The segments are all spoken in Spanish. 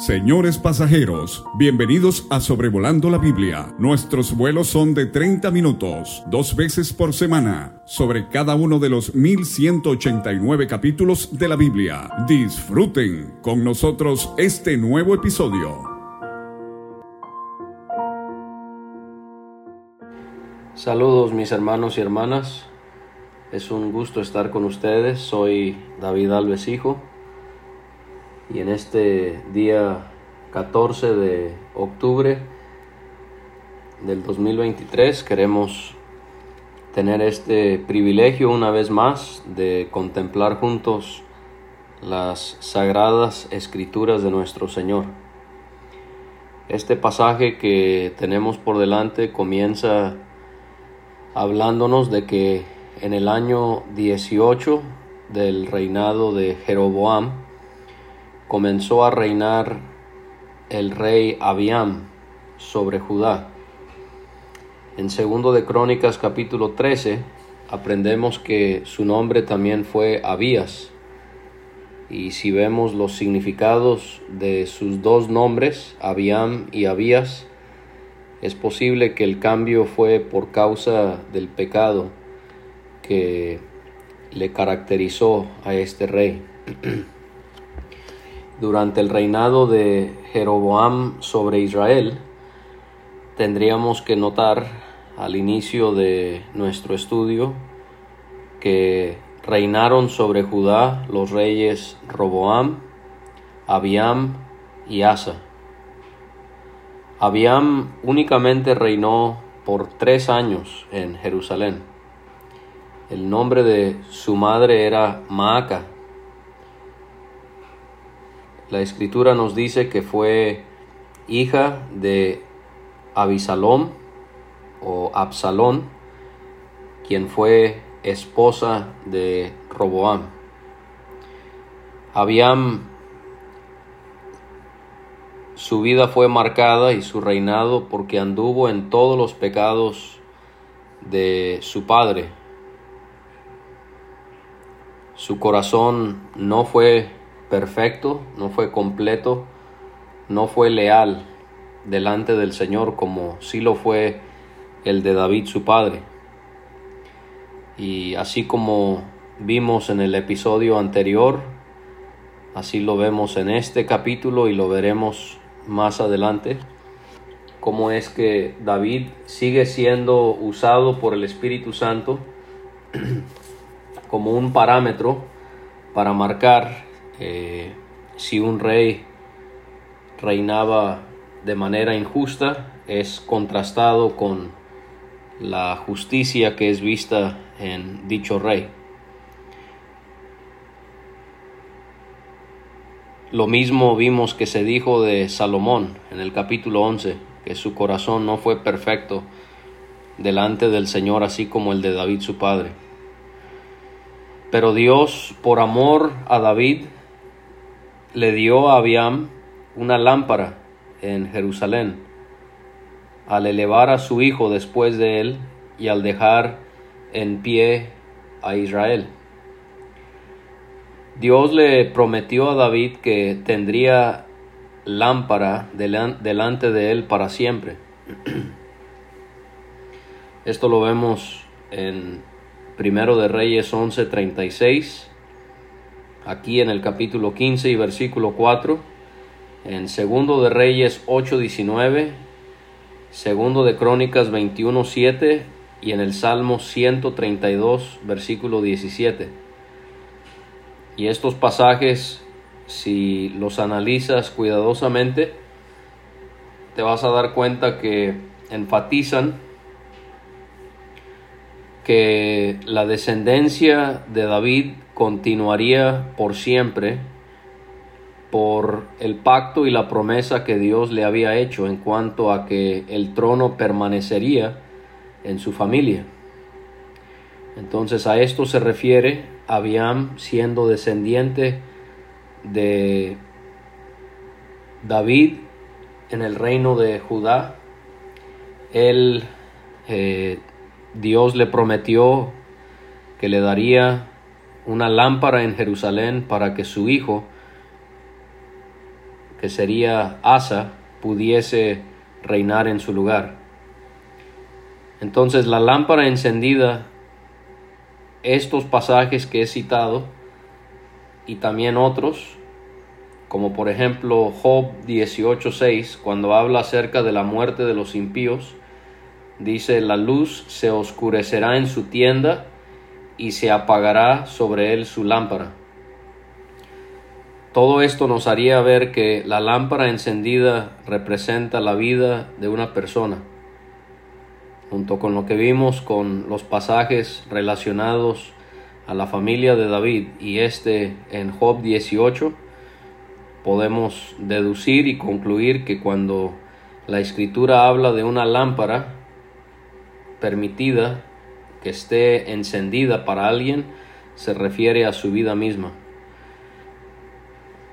Señores pasajeros, bienvenidos a Sobrevolando la Biblia. Nuestros vuelos son de 30 minutos, dos veces por semana, sobre cada uno de los 1189 capítulos de la Biblia. Disfruten con nosotros este nuevo episodio. Saludos mis hermanos y hermanas. Es un gusto estar con ustedes. Soy David Alves Hijo y en este día 14 de octubre del 2023 queremos tener este privilegio una vez más de contemplar juntos las sagradas escrituras de nuestro Señor. Este pasaje que tenemos por delante comienza hablándonos de que en el año 18 del reinado de Jeroboam, comenzó a reinar el rey Abiam sobre Judá. En segundo de Crónicas capítulo 13 aprendemos que su nombre también fue Abías. Y si vemos los significados de sus dos nombres, Abiam y Abías, es posible que el cambio fue por causa del pecado que le caracterizó a este rey. durante el reinado de Jeroboam sobre Israel, tendríamos que notar al inicio de nuestro estudio que reinaron sobre Judá los reyes Roboam, Abiam y Asa. Abiam únicamente reinó por tres años en Jerusalén. El nombre de su madre era Maaca la escritura nos dice que fue hija de Abisalom o Absalón, quien fue esposa de Roboam. Abiam, su vida fue marcada y su reinado porque anduvo en todos los pecados de su padre. Su corazón no fue perfecto, no fue completo, no fue leal delante del Señor como sí lo fue el de David su padre. Y así como vimos en el episodio anterior, así lo vemos en este capítulo y lo veremos más adelante, cómo es que David sigue siendo usado por el Espíritu Santo como un parámetro para marcar eh, si un rey reinaba de manera injusta, es contrastado con la justicia que es vista en dicho rey. Lo mismo vimos que se dijo de Salomón en el capítulo 11, que su corazón no fue perfecto delante del Señor, así como el de David su padre. Pero Dios, por amor a David, le dio a Abiam una lámpara en Jerusalén al elevar a su hijo después de él y al dejar en pie a Israel. Dios le prometió a David que tendría lámpara delante de él para siempre. Esto lo vemos en Primero de Reyes 11:36 aquí en el capítulo 15 y versículo 4, en Segundo de Reyes 8:19, Segundo de Crónicas 21:7 y en el Salmo 132 versículo 17. Y estos pasajes, si los analizas cuidadosamente, te vas a dar cuenta que enfatizan que la descendencia de David continuaría por siempre por el pacto y la promesa que Dios le había hecho en cuanto a que el trono permanecería en su familia. Entonces a esto se refiere Abiam siendo descendiente de David en el reino de Judá. Él, eh, Dios le prometió que le daría una lámpara en Jerusalén para que su hijo que sería Asa, pudiese reinar en su lugar. Entonces la lámpara encendida, estos pasajes que he citado, y también otros, como por ejemplo Job 18.6, cuando habla acerca de la muerte de los impíos, dice, la luz se oscurecerá en su tienda y se apagará sobre él su lámpara. Todo esto nos haría ver que la lámpara encendida representa la vida de una persona. Junto con lo que vimos con los pasajes relacionados a la familia de David y este en Job 18, podemos deducir y concluir que cuando la escritura habla de una lámpara permitida que esté encendida para alguien, se refiere a su vida misma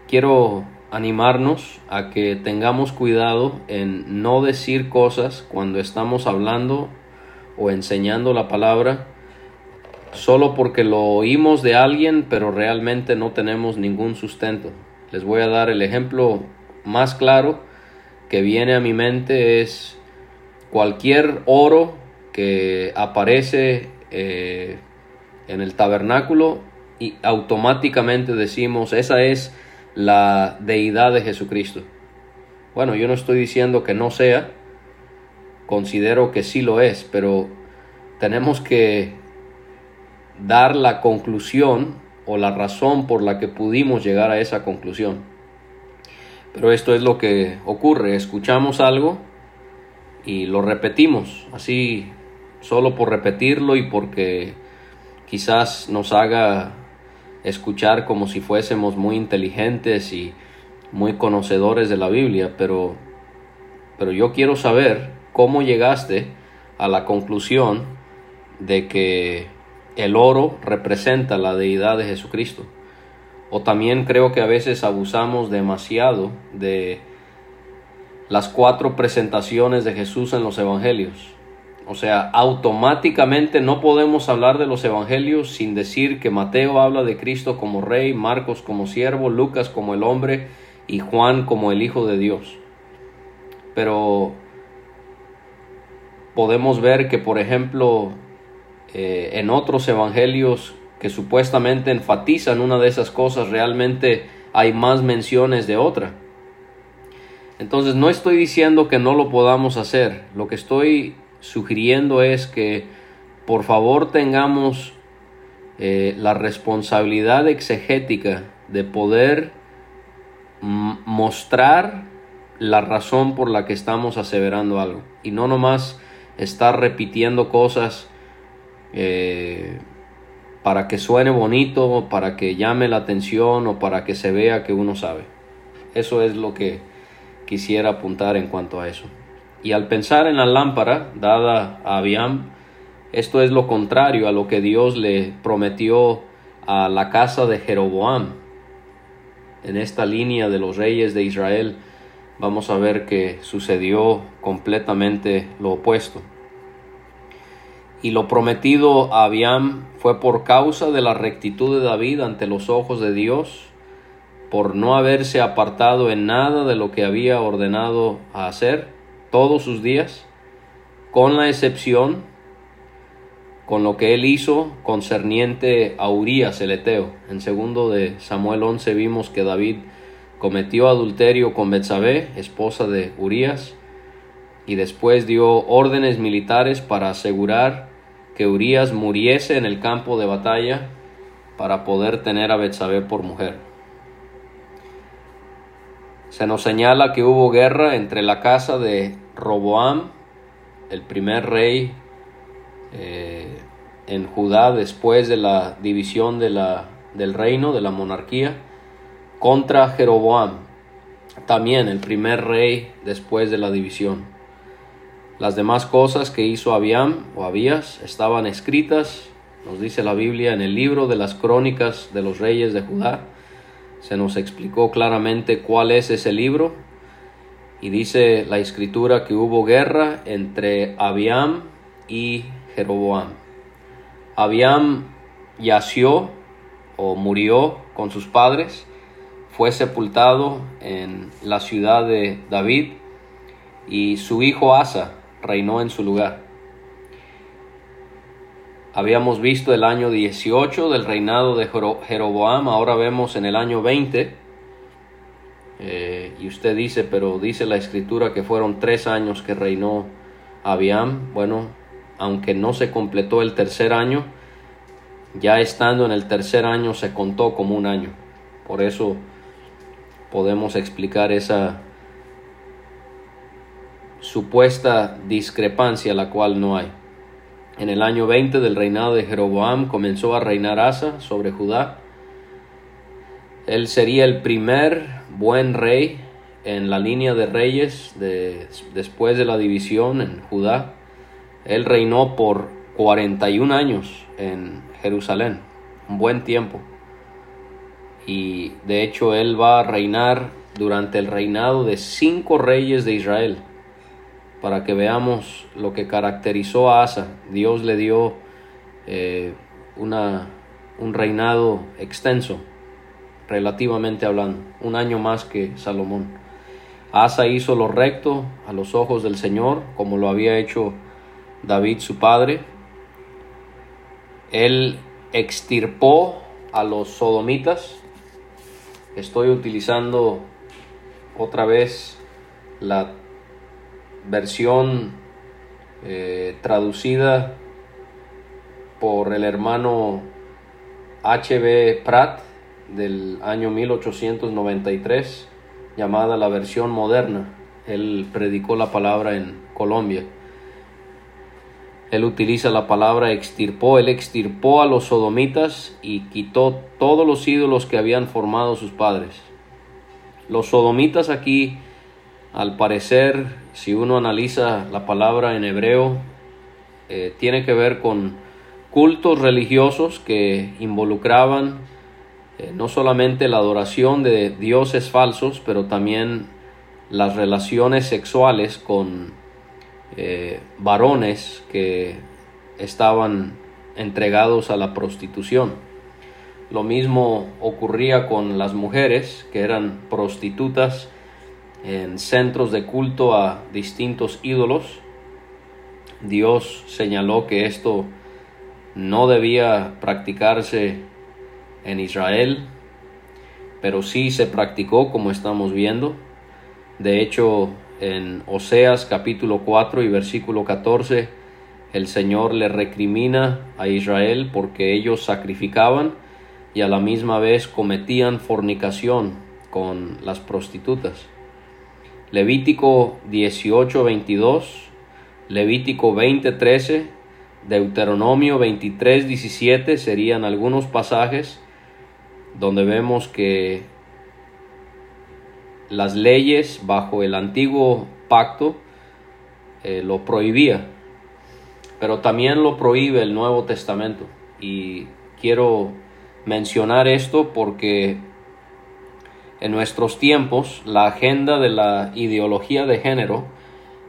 quiero animarnos a que tengamos cuidado en no decir cosas cuando estamos hablando o enseñando la palabra solo porque lo oímos de alguien pero realmente no tenemos ningún sustento. Les voy a dar el ejemplo más claro que viene a mi mente es cualquier oro que aparece eh, en el tabernáculo y automáticamente decimos esa es la deidad de Jesucristo. Bueno, yo no estoy diciendo que no sea, considero que sí lo es, pero tenemos que dar la conclusión o la razón por la que pudimos llegar a esa conclusión. Pero esto es lo que ocurre, escuchamos algo y lo repetimos, así solo por repetirlo y porque quizás nos haga escuchar como si fuésemos muy inteligentes y muy conocedores de la Biblia, pero, pero yo quiero saber cómo llegaste a la conclusión de que el oro representa la deidad de Jesucristo. O también creo que a veces abusamos demasiado de las cuatro presentaciones de Jesús en los evangelios. O sea, automáticamente no podemos hablar de los evangelios sin decir que Mateo habla de Cristo como rey, Marcos como siervo, Lucas como el hombre y Juan como el Hijo de Dios. Pero podemos ver que, por ejemplo, eh, en otros evangelios que supuestamente enfatizan una de esas cosas, realmente hay más menciones de otra. Entonces no estoy diciendo que no lo podamos hacer, lo que estoy sugiriendo es que por favor tengamos eh, la responsabilidad exegética de poder mostrar la razón por la que estamos aseverando algo y no nomás estar repitiendo cosas eh, para que suene bonito, para que llame la atención o para que se vea que uno sabe. Eso es lo que quisiera apuntar en cuanto a eso. Y al pensar en la lámpara dada a Abiam, esto es lo contrario a lo que Dios le prometió a la casa de Jeroboam. En esta línea de los reyes de Israel vamos a ver que sucedió completamente lo opuesto. Y lo prometido a Abiam fue por causa de la rectitud de David ante los ojos de Dios, por no haberse apartado en nada de lo que había ordenado a hacer todos sus días, con la excepción con lo que él hizo concerniente a Urías el Eteo. En segundo de Samuel 11 vimos que David cometió adulterio con Betsabé, esposa de Urías, y después dio órdenes militares para asegurar que Urías muriese en el campo de batalla para poder tener a Betsabé por mujer. Se nos señala que hubo guerra entre la casa de Roboam, el primer rey eh, en Judá después de la división del reino, de la monarquía, contra Jeroboam, también el primer rey después de la división. Las demás cosas que hizo Abiam o Abías estaban escritas, nos dice la Biblia, en el libro de las crónicas de los reyes de Judá se nos explicó claramente cuál es ese libro y dice la escritura que hubo guerra entre Abiam y Jeroboam. Abiam yació o murió con sus padres, fue sepultado en la ciudad de David y su hijo Asa reinó en su lugar. Habíamos visto el año 18 del reinado de Jeroboam, ahora vemos en el año 20. Eh, y usted dice, pero dice la escritura que fueron tres años que reinó Abiam. Bueno, aunque no se completó el tercer año, ya estando en el tercer año se contó como un año. Por eso podemos explicar esa supuesta discrepancia la cual no hay. En el año 20 del reinado de Jeroboam comenzó a reinar Asa sobre Judá. Él sería el primer buen rey en la línea de reyes después de la división en Judá. Él reinó por 41 años en Jerusalén, un buen tiempo. Y de hecho él va a reinar durante el reinado de cinco reyes de Israel para que veamos lo que caracterizó a Asa. Dios le dio eh, una, un reinado extenso, relativamente hablando, un año más que Salomón. Asa hizo lo recto a los ojos del Señor, como lo había hecho David su padre. Él extirpó a los sodomitas. Estoy utilizando otra vez la versión eh, traducida por el hermano H.B. Pratt del año 1893, llamada la versión moderna. Él predicó la palabra en Colombia. Él utiliza la palabra extirpó, él extirpó a los sodomitas y quitó todos los ídolos que habían formado sus padres. Los sodomitas aquí al parecer, si uno analiza la palabra en hebreo, eh, tiene que ver con cultos religiosos que involucraban eh, no solamente la adoración de dioses falsos, pero también las relaciones sexuales con eh, varones que estaban entregados a la prostitución. Lo mismo ocurría con las mujeres que eran prostitutas en centros de culto a distintos ídolos. Dios señaló que esto no debía practicarse en Israel, pero sí se practicó como estamos viendo. De hecho, en Oseas capítulo 4 y versículo 14, el Señor le recrimina a Israel porque ellos sacrificaban y a la misma vez cometían fornicación con las prostitutas. Levítico 18, 22, Levítico 20, 13, Deuteronomio 23, 17 serían algunos pasajes donde vemos que las leyes bajo el antiguo pacto eh, lo prohibía, pero también lo prohíbe el Nuevo Testamento. Y quiero mencionar esto porque en nuestros tiempos, la agenda de la ideología de género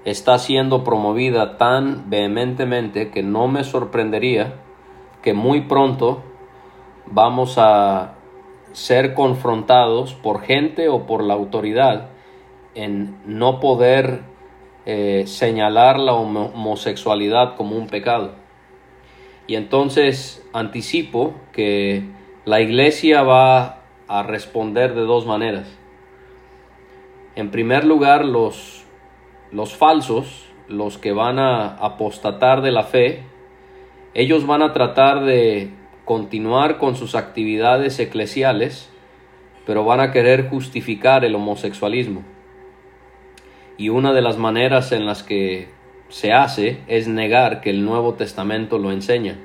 está siendo promovida tan vehementemente que no me sorprendería que muy pronto vamos a ser confrontados por gente o por la autoridad en no poder eh, señalar la homosexualidad como un pecado. Y entonces anticipo que la iglesia va a responder de dos maneras. En primer lugar, los, los falsos, los que van a apostatar de la fe, ellos van a tratar de continuar con sus actividades eclesiales, pero van a querer justificar el homosexualismo. Y una de las maneras en las que se hace es negar que el Nuevo Testamento lo enseña,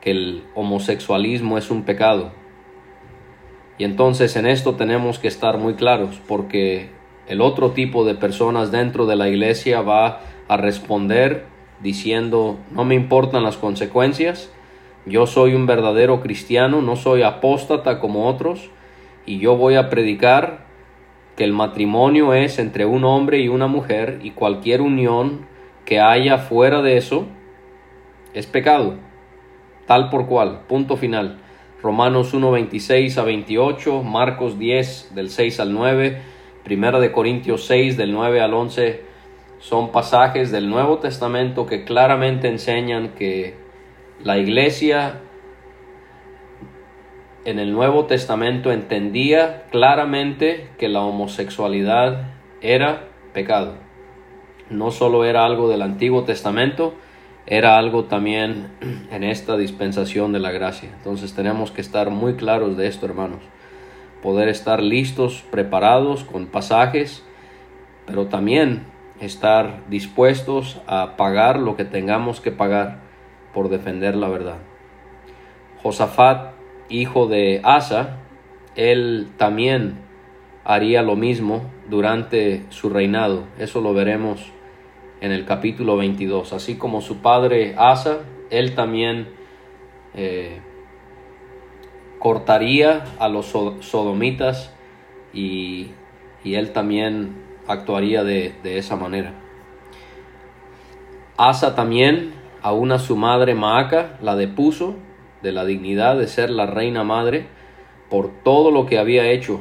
que el homosexualismo es un pecado. Y entonces en esto tenemos que estar muy claros porque el otro tipo de personas dentro de la iglesia va a responder diciendo no me importan las consecuencias, yo soy un verdadero cristiano, no soy apóstata como otros y yo voy a predicar que el matrimonio es entre un hombre y una mujer y cualquier unión que haya fuera de eso es pecado, tal por cual, punto final. Romanos 1, 26 a 28, Marcos 10 del 6 al 9, Primera de Corintios 6 del 9 al 11, son pasajes del Nuevo Testamento que claramente enseñan que la iglesia en el Nuevo Testamento entendía claramente que la homosexualidad era pecado. No solo era algo del Antiguo Testamento, era algo también en esta dispensación de la gracia. Entonces tenemos que estar muy claros de esto, hermanos. Poder estar listos, preparados con pasajes, pero también estar dispuestos a pagar lo que tengamos que pagar por defender la verdad. Josafat, hijo de Asa, él también haría lo mismo durante su reinado. Eso lo veremos en el capítulo 22. Así como su padre Asa, él también eh, cortaría a los sodomitas y, él también actuaría de, de, esa manera. Asa también, aún a su madre Maaca, la depuso de la dignidad de ser la reina madre por todo lo que había hecho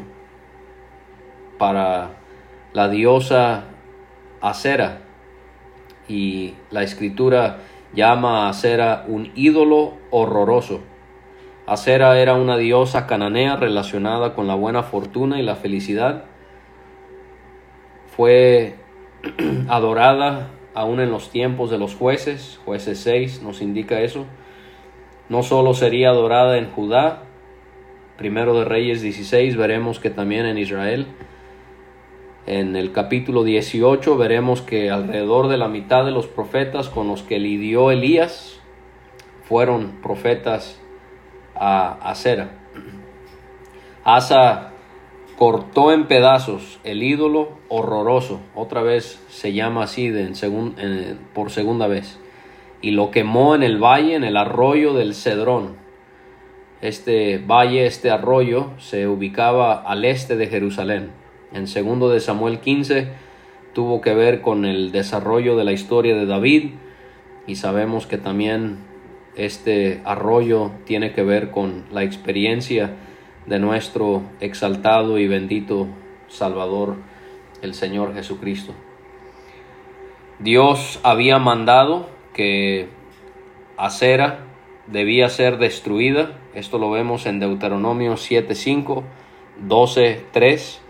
para la diosa Acera, y la escritura llama a Acera un ídolo horroroso. Acera era una diosa cananea relacionada con la buena fortuna y la felicidad. Fue adorada aún en los tiempos de los jueces, jueces 6 nos indica eso. No solo sería adorada en Judá, primero de Reyes 16 veremos que también en Israel, en el capítulo 18 veremos que alrededor de la mitad de los profetas con los que lidió Elías fueron profetas a Acera. Asa cortó en pedazos el ídolo horroroso, otra vez se llama así por segunda vez, y lo quemó en el valle, en el arroyo del Cedrón. Este valle, este arroyo, se ubicaba al este de Jerusalén en segundo de Samuel 15 tuvo que ver con el desarrollo de la historia de David y sabemos que también este arroyo tiene que ver con la experiencia de nuestro exaltado y bendito Salvador, el Señor Jesucristo. Dios había mandado que Acera debía ser destruida. Esto lo vemos en Deuteronomio 7.5, 12.3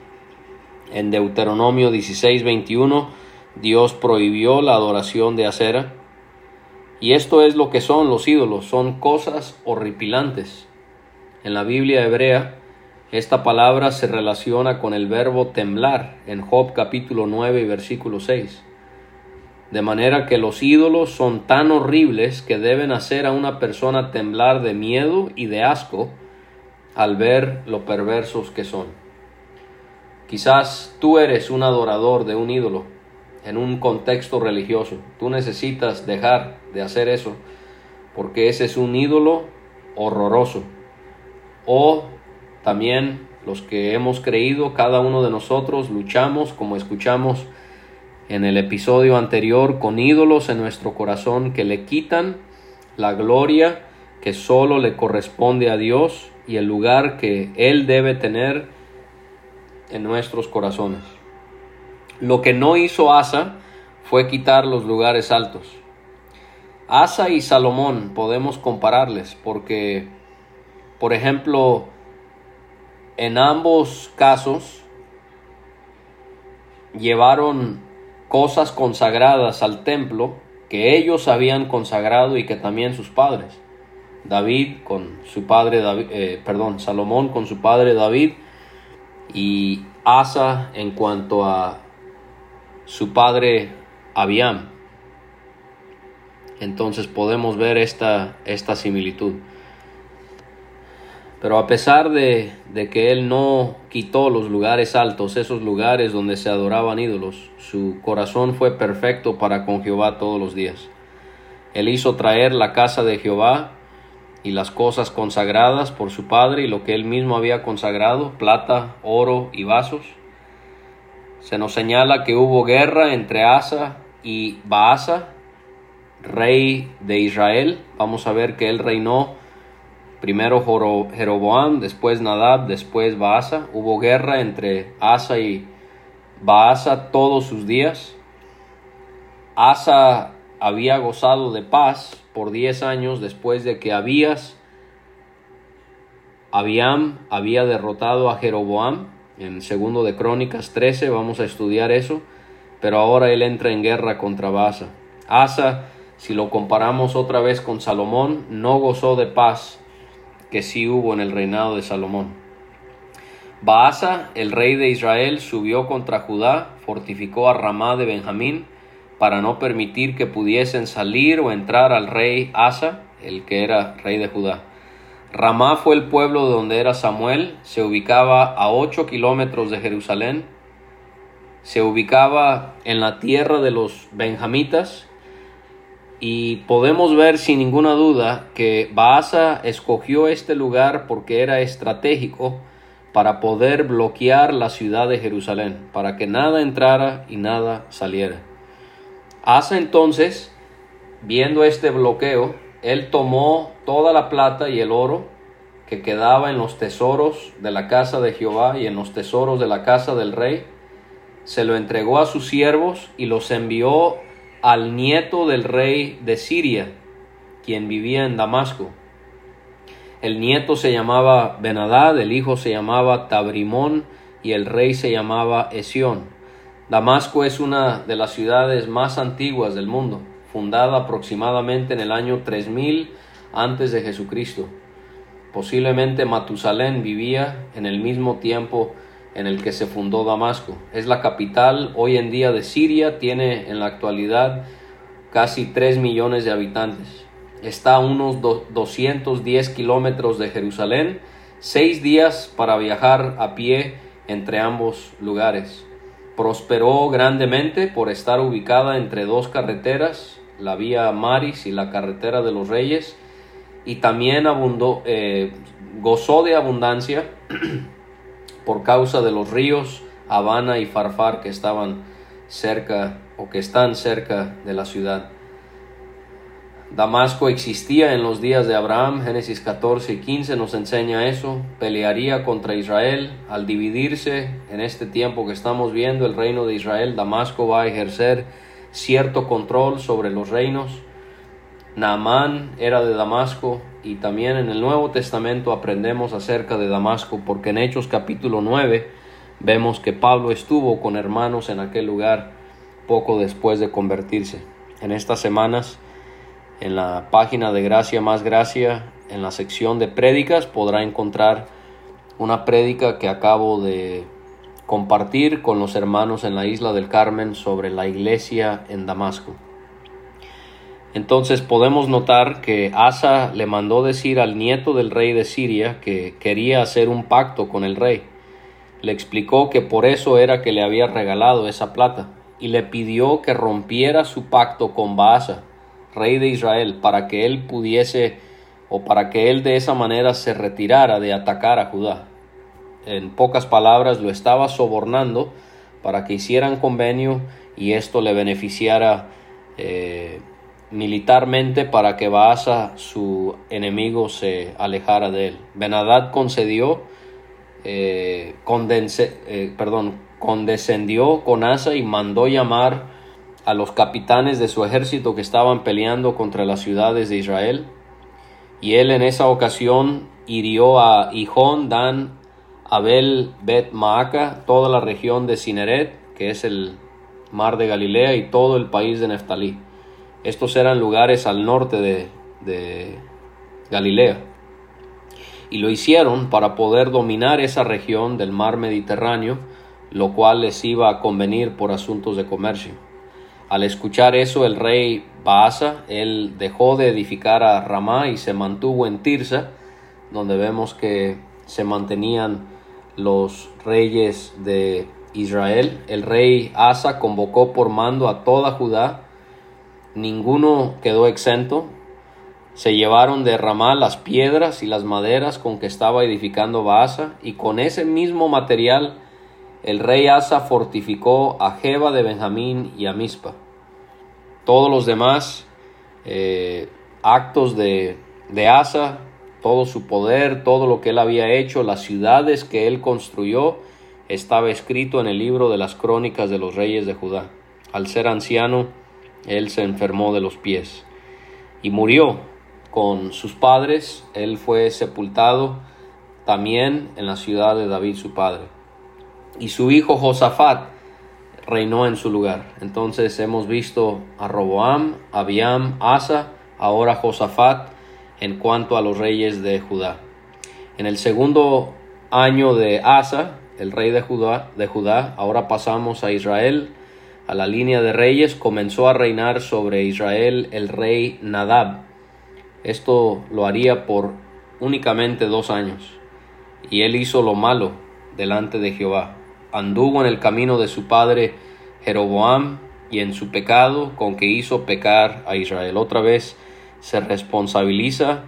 en Deuteronomio 16:21 Dios prohibió la adoración de acera. Y esto es lo que son los ídolos, son cosas horripilantes. En la Biblia hebrea, esta palabra se relaciona con el verbo temblar en Job capítulo 9 y versículo 6. De manera que los ídolos son tan horribles que deben hacer a una persona temblar de miedo y de asco al ver lo perversos que son. Quizás tú eres un adorador de un ídolo en un contexto religioso. Tú necesitas dejar de hacer eso porque ese es un ídolo horroroso. O también los que hemos creído, cada uno de nosotros luchamos, como escuchamos en el episodio anterior, con ídolos en nuestro corazón que le quitan la gloria que solo le corresponde a Dios y el lugar que Él debe tener en nuestros corazones. Lo que no hizo Asa fue quitar los lugares altos. Asa y Salomón podemos compararles porque, por ejemplo, en ambos casos llevaron cosas consagradas al templo que ellos habían consagrado y que también sus padres. David con su padre David, eh, perdón, Salomón con su padre David y Asa en cuanto a su padre Abiam. Entonces podemos ver esta, esta similitud. Pero a pesar de, de, que él no quitó los lugares altos, esos lugares donde se adoraban ídolos, su corazón fue perfecto para con Jehová todos los días. Él hizo traer la casa de Jehová y las cosas consagradas por su padre y lo que él mismo había consagrado, plata, oro y vasos. Se nos señala que hubo guerra entre Asa y Baasa, rey de Israel. Vamos a ver que él reinó Primero Jeroboam, después Nadab, después Baasa. Hubo guerra entre Asa y Baasa todos sus días. Asa había gozado de paz por diez años después de que Abías, había derrotado a Jeroboam en segundo de Crónicas 13, vamos a estudiar eso, pero ahora él entra en guerra contra Baasa. Asa, si lo comparamos otra vez con Salomón, no gozó de paz que sí hubo en el reinado de Salomón. Baasa, el rey de Israel, subió contra Judá, fortificó a Ramá de Benjamín, para no permitir que pudiesen salir o entrar al rey Asa, el que era rey de Judá. Ramá fue el pueblo donde era Samuel, se ubicaba a ocho kilómetros de Jerusalén, se ubicaba en la tierra de los benjamitas y podemos ver sin ninguna duda que Baasa escogió este lugar porque era estratégico para poder bloquear la ciudad de Jerusalén, para que nada entrara y nada saliera. Asa entonces, viendo este bloqueo, él tomó toda la plata y el oro que quedaba en los tesoros de la casa de Jehová y en los tesoros de la casa del rey, se lo entregó a sus siervos y los envió al nieto del rey de Siria, quien vivía en Damasco. El nieto se llamaba Benadad, el hijo se llamaba Tabrimón y el rey se llamaba Esión. Damasco es una de las ciudades más antiguas del mundo, fundada aproximadamente en el año 3000 antes de Jesucristo. Posiblemente Matusalén vivía en el mismo tiempo en el que se fundó Damasco. Es la capital hoy en día de Siria, tiene en la actualidad casi 3 millones de habitantes. Está a unos 210 kilómetros de Jerusalén, seis días para viajar a pie entre ambos lugares. Prosperó grandemente por estar ubicada entre dos carreteras, la vía Maris y la carretera de los Reyes, y también eh, gozó de abundancia por causa de los ríos Habana y Farfar que estaban cerca o que están cerca de la ciudad. Damasco existía en los días de Abraham, Génesis 14 y 15 nos enseña eso, pelearía contra Israel, al dividirse en este tiempo que estamos viendo el reino de Israel, Damasco va a ejercer cierto control sobre los reinos. Naamán era de Damasco, y también en el Nuevo Testamento aprendemos acerca de Damasco porque en Hechos capítulo 9 vemos que Pablo estuvo con hermanos en aquel lugar poco después de convertirse. En estas semanas, en la página de Gracia más Gracia, en la sección de prédicas, podrá encontrar una prédica que acabo de compartir con los hermanos en la isla del Carmen sobre la iglesia en Damasco. Entonces podemos notar que Asa le mandó decir al nieto del rey de Siria que quería hacer un pacto con el rey. Le explicó que por eso era que le había regalado esa plata y le pidió que rompiera su pacto con Baasa, rey de Israel, para que él pudiese o para que él de esa manera se retirara de atacar a Judá. En pocas palabras lo estaba sobornando para que hicieran convenio y esto le beneficiara eh, militarmente para que Baasa, su enemigo, se alejara de él. Benadad concedió, eh, eh, perdón, condescendió con Asa y mandó llamar a los capitanes de su ejército que estaban peleando contra las ciudades de Israel. Y él en esa ocasión hirió a Hijón, Dan, Abel, Bet Maaca, toda la región de Cineret, que es el mar de Galilea, y todo el país de Neftalí. Estos eran lugares al norte de, Galilea. Y lo hicieron para poder dominar esa región del mar Mediterráneo, lo cual les iba a convenir por asuntos de comercio. Al escuchar eso, el rey Baasa, él dejó de edificar a Ramá y se mantuvo en Tirsa, donde vemos que se mantenían los reyes de Israel. El rey Asa convocó por mando a toda Judá ninguno quedó exento. Se llevaron de Ramá las piedras y las maderas con que estaba edificando Baasa, y con ese mismo material el rey Asa fortificó a Jeba de Benjamín y a Mispa. Todos los demás eh, actos de, de Asa, todo su poder, todo lo que él había hecho, las ciudades que él construyó, estaba escrito en el libro de las crónicas de los reyes de Judá. Al ser anciano, él se enfermó de los pies y murió con sus padres. Él fue sepultado también en la ciudad de David su padre. Y su hijo Josafat reinó en su lugar. Entonces hemos visto a Roboam, Abiam, Asa, ahora Josafat en cuanto a los reyes de Judá. En el segundo año de Asa, el rey de Judá, de Judá, ahora pasamos a Israel, a la línea de reyes, comenzó a reinar sobre Israel el rey Nadab. Esto lo haría por únicamente dos años. Y él hizo lo malo delante de Jehová. Anduvo en el camino de su padre Jeroboam y en su pecado con que hizo pecar a Israel. Otra vez se responsabiliza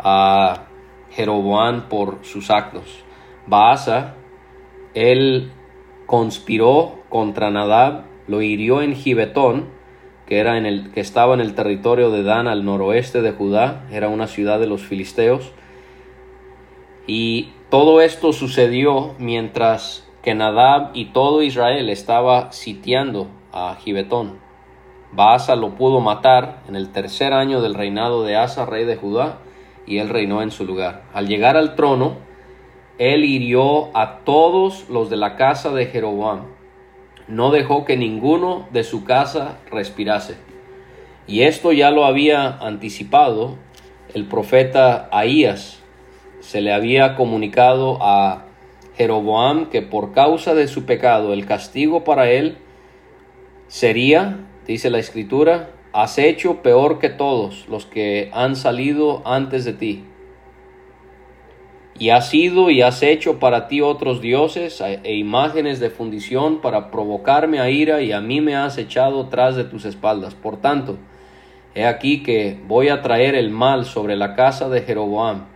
a Jeroboam por sus actos. Baasa, él conspiró contra Nadab, lo hirió en Gibetón, que, era en el, que estaba en el territorio de Dan al noroeste de Judá, era una ciudad de los filisteos. Y todo esto sucedió mientras que Nadab y todo Israel estaba sitiando a Gibetón. Baasa lo pudo matar en el tercer año del reinado de Asa, rey de Judá, y él reinó en su lugar. Al llegar al trono, él hirió a todos los de la casa de Jeroboam. No dejó que ninguno de su casa respirase. Y esto ya lo había anticipado el profeta Ahías. Se le había comunicado a Jeroboam que por causa de su pecado el castigo para él sería Dice la escritura, has hecho peor que todos los que han salido antes de ti. Y has ido y has hecho para ti otros dioses e imágenes de fundición para provocarme a ira y a mí me has echado tras de tus espaldas. Por tanto, he aquí que voy a traer el mal sobre la casa de Jeroboam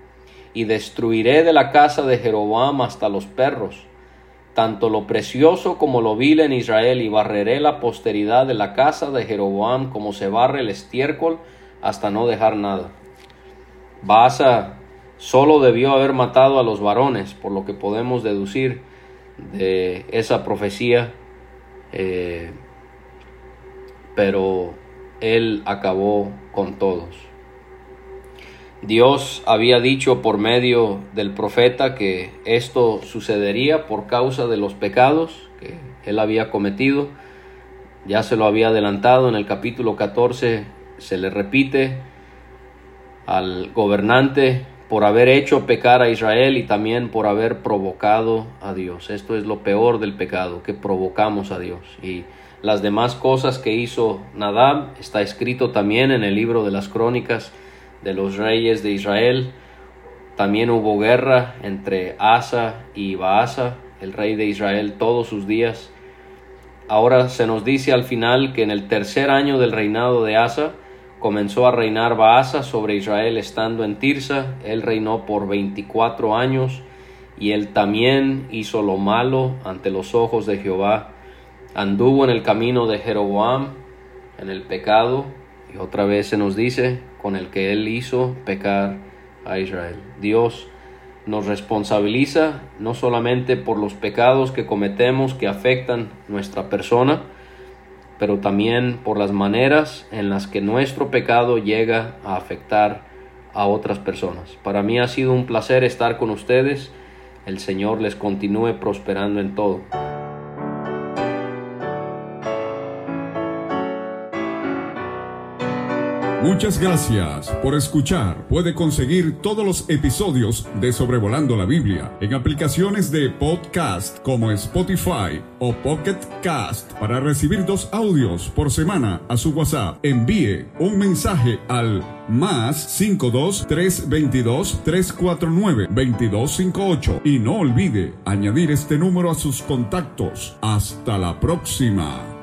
y destruiré de la casa de Jeroboam hasta los perros tanto lo precioso como lo vil en Israel, y barreré la posteridad de la casa de Jeroboam como se barre el estiércol hasta no dejar nada. Baasa solo debió haber matado a los varones, por lo que podemos deducir de esa profecía, eh, pero él acabó con todos. Dios había dicho por medio del profeta que esto sucedería por causa de los pecados que él había cometido. Ya se lo había adelantado en el capítulo 14, se le repite al gobernante por haber hecho pecar a Israel y también por haber provocado a Dios. Esto es lo peor del pecado, que provocamos a Dios. Y las demás cosas que hizo Nadab está escrito también en el libro de las crónicas de los reyes de Israel. También hubo guerra entre Asa y Baasa, el rey de Israel, todos sus días. Ahora se nos dice al final que en el tercer año del reinado de Asa comenzó a reinar Baasa sobre Israel estando en Tirsa. Él reinó por veinticuatro años y él también hizo lo malo ante los ojos de Jehová. Anduvo en el camino de Jeroboam, en el pecado, y otra vez se nos dice con el que Él hizo pecar a Israel. Dios nos responsabiliza no solamente por los pecados que cometemos que afectan nuestra persona, pero también por las maneras en las que nuestro pecado llega a afectar a otras personas. Para mí ha sido un placer estar con ustedes. El Señor les continúe prosperando en todo. Muchas gracias por escuchar. Puede conseguir todos los episodios de Sobrevolando la Biblia en aplicaciones de podcast como Spotify o Pocket Cast. Para recibir dos audios por semana a su WhatsApp, envíe un mensaje al más 52 322 349 2258 y no olvide añadir este número a sus contactos. Hasta la próxima.